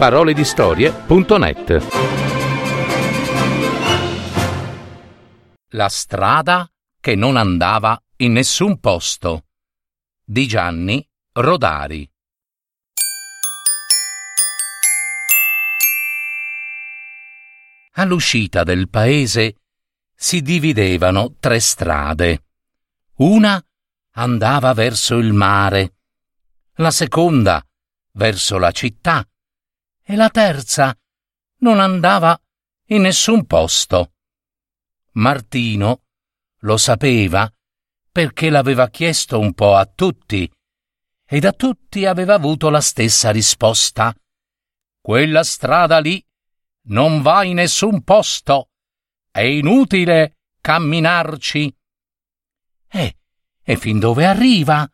paroledistorie.net La strada che non andava in nessun posto. Di Gianni Rodari. All'uscita del paese si dividevano tre strade. Una andava verso il mare, la seconda verso la città e la terza non andava in nessun posto. Martino lo sapeva perché l'aveva chiesto un po' a tutti e da tutti aveva avuto la stessa risposta. Quella strada lì non va in nessun posto. È inutile camminarci. Eh, e fin dove arriva?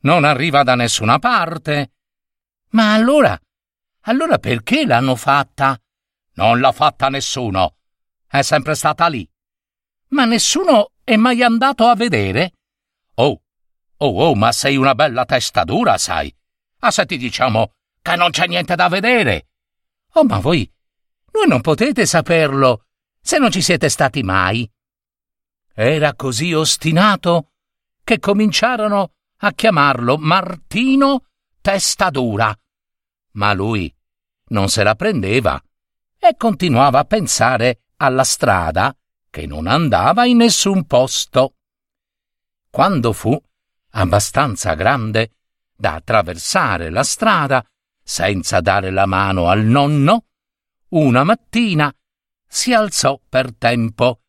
Non arriva da nessuna parte. Ma allora, allora perché l'hanno fatta? Non l'ha fatta nessuno. È sempre stata lì. Ma nessuno è mai andato a vedere? Oh, oh, oh, ma sei una bella testa dura, sai. Ah, se ti diciamo che non c'è niente da vedere. Oh, ma voi, voi non potete saperlo se non ci siete stati mai. Era così ostinato che cominciarono a chiamarlo Martino Testa Dura. Ma lui non se la prendeva e continuava a pensare alla strada che non andava in nessun posto. Quando fu abbastanza grande da attraversare la strada senza dare la mano al nonno, una mattina si alzò per tempo,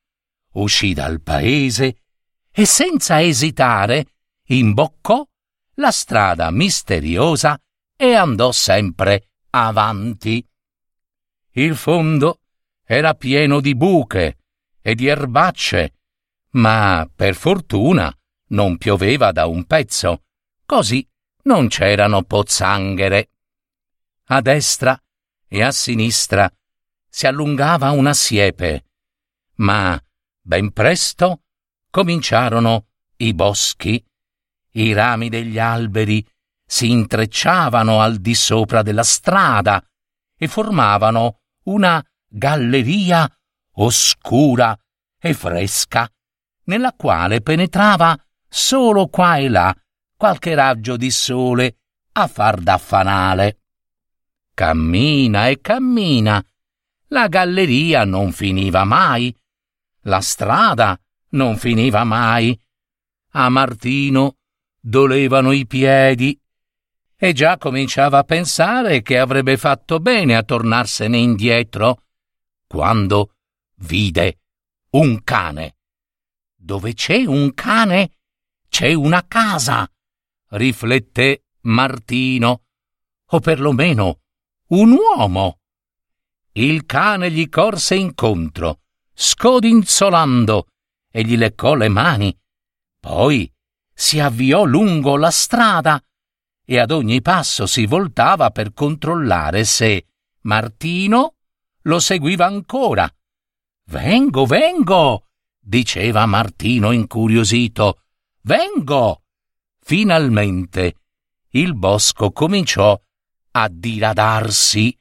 uscì dal paese e senza esitare imboccò la strada misteriosa e andò sempre avanti. Il fondo era pieno di buche e di erbacce, ma per fortuna non pioveva da un pezzo, così non c'erano pozzanghere. A destra e a sinistra si allungava una siepe, ma ben presto cominciarono i boschi, i rami degli alberi si intrecciavano al di sopra della strada e formavano una galleria oscura e fresca, nella quale penetrava solo qua e là qualche raggio di sole a far da fanale. Cammina e cammina. La galleria non finiva mai. La strada non finiva mai. A Martino dolevano i piedi e già cominciava a pensare che avrebbe fatto bene a tornarsene indietro quando vide un cane. Dove c'è un cane c'è una casa, rifletté Martino, o perlomeno un uomo. Il cane gli corse incontro, scodinzolando e gli leccò le mani. Poi si avviò lungo la strada e ad ogni passo si voltava per controllare se Martino lo seguiva ancora. Vengo, vengo, diceva Martino incuriosito. Vengo. Finalmente il bosco cominciò a diradarsi.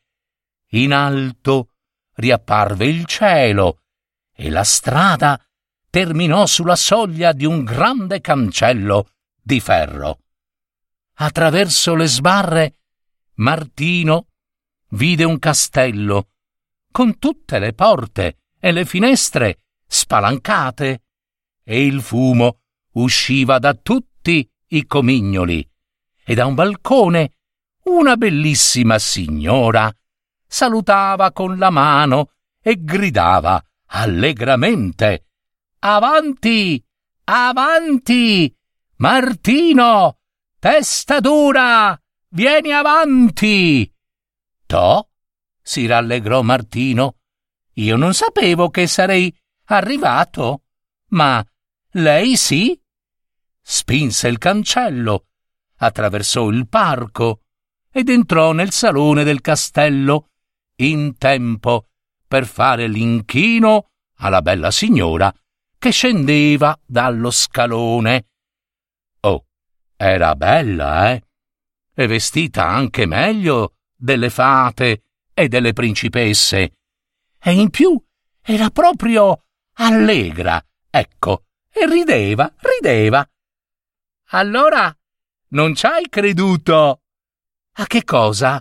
In alto riapparve il cielo e la strada terminò sulla soglia di un grande cancello di ferro. Attraverso le sbarre Martino vide un castello con tutte le porte e le finestre spalancate e il fumo usciva da tutti i comignoli e da un balcone una bellissima signora salutava con la mano e gridava allegramente Avanti! Avanti! Martino! Testa dura! Vieni avanti! To? si rallegrò Martino. Io non sapevo che sarei arrivato. Ma lei sì? Spinse il cancello, attraversò il parco ed entrò nel salone del castello in tempo per fare l'inchino alla bella signora che scendeva dallo scalone. Era bella, eh? E vestita anche meglio delle fate e delle principesse. E in più era proprio allegra, ecco, e rideva, rideva. Allora non ci hai creduto? A che cosa?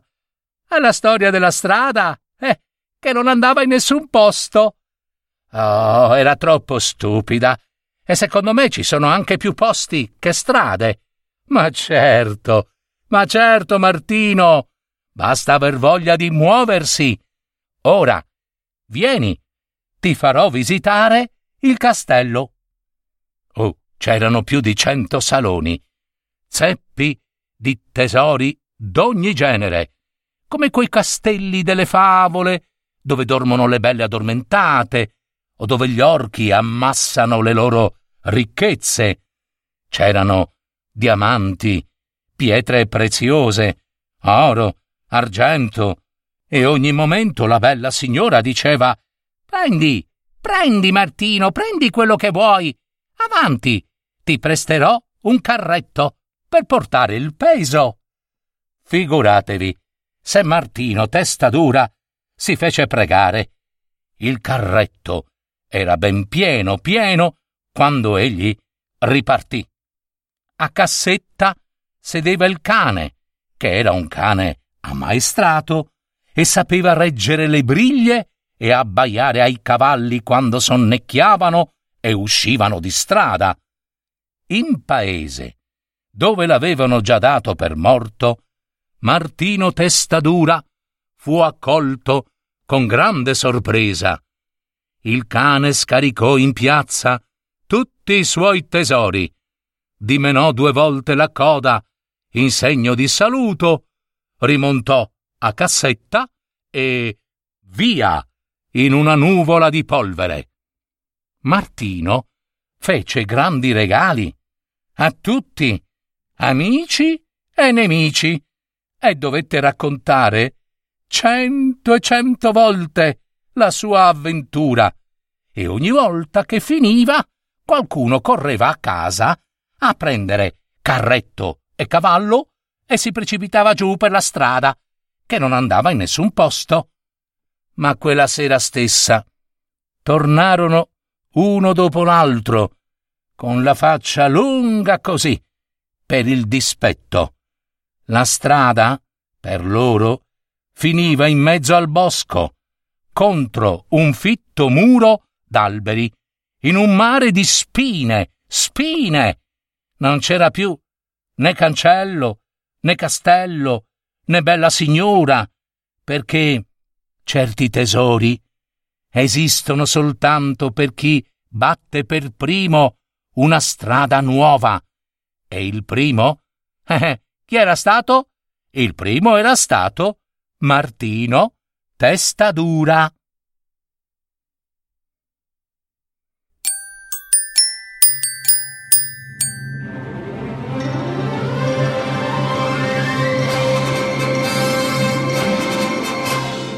Alla storia della strada? Eh, che non andava in nessun posto. Oh, era troppo stupida. E secondo me ci sono anche più posti che strade. Ma certo, ma certo, Martino. Basta aver voglia di muoversi. Ora, vieni, ti farò visitare il castello. Oh, c'erano più di cento saloni, zeppi di tesori d'ogni genere, come quei castelli delle favole, dove dormono le belle addormentate, o dove gli orchi ammassano le loro ricchezze. C'erano diamanti, pietre preziose, oro, argento, e ogni momento la bella signora diceva Prendi, prendi, Martino, prendi quello che vuoi. Avanti, ti presterò un carretto per portare il peso. Figuratevi, se Martino, testa dura, si fece pregare. Il carretto era ben pieno, pieno, quando egli ripartì. A cassetta sedeva il cane, che era un cane ammaestrato e sapeva reggere le briglie e abbaiare ai cavalli quando sonnecchiavano e uscivano di strada. In paese, dove l'avevano già dato per morto, Martino Testadura fu accolto con grande sorpresa. Il cane scaricò in piazza tutti i suoi tesori, dimenò due volte la coda in segno di saluto, rimontò a cassetta e via in una nuvola di polvere. Martino fece grandi regali a tutti, amici e nemici, e dovette raccontare cento e cento volte la sua avventura, e ogni volta che finiva qualcuno correva a casa a prendere carretto e cavallo e si precipitava giù per la strada, che non andava in nessun posto ma quella sera stessa tornarono uno dopo l'altro, con la faccia lunga così, per il dispetto. La strada, per loro, finiva in mezzo al bosco, contro un fitto muro d'alberi, in un mare di spine, spine. Non c'era più né cancello, né castello, né bella signora, perché certi tesori esistono soltanto per chi batte per primo una strada nuova. E il primo? Eh, chi era stato? Il primo era stato Martino Testadura.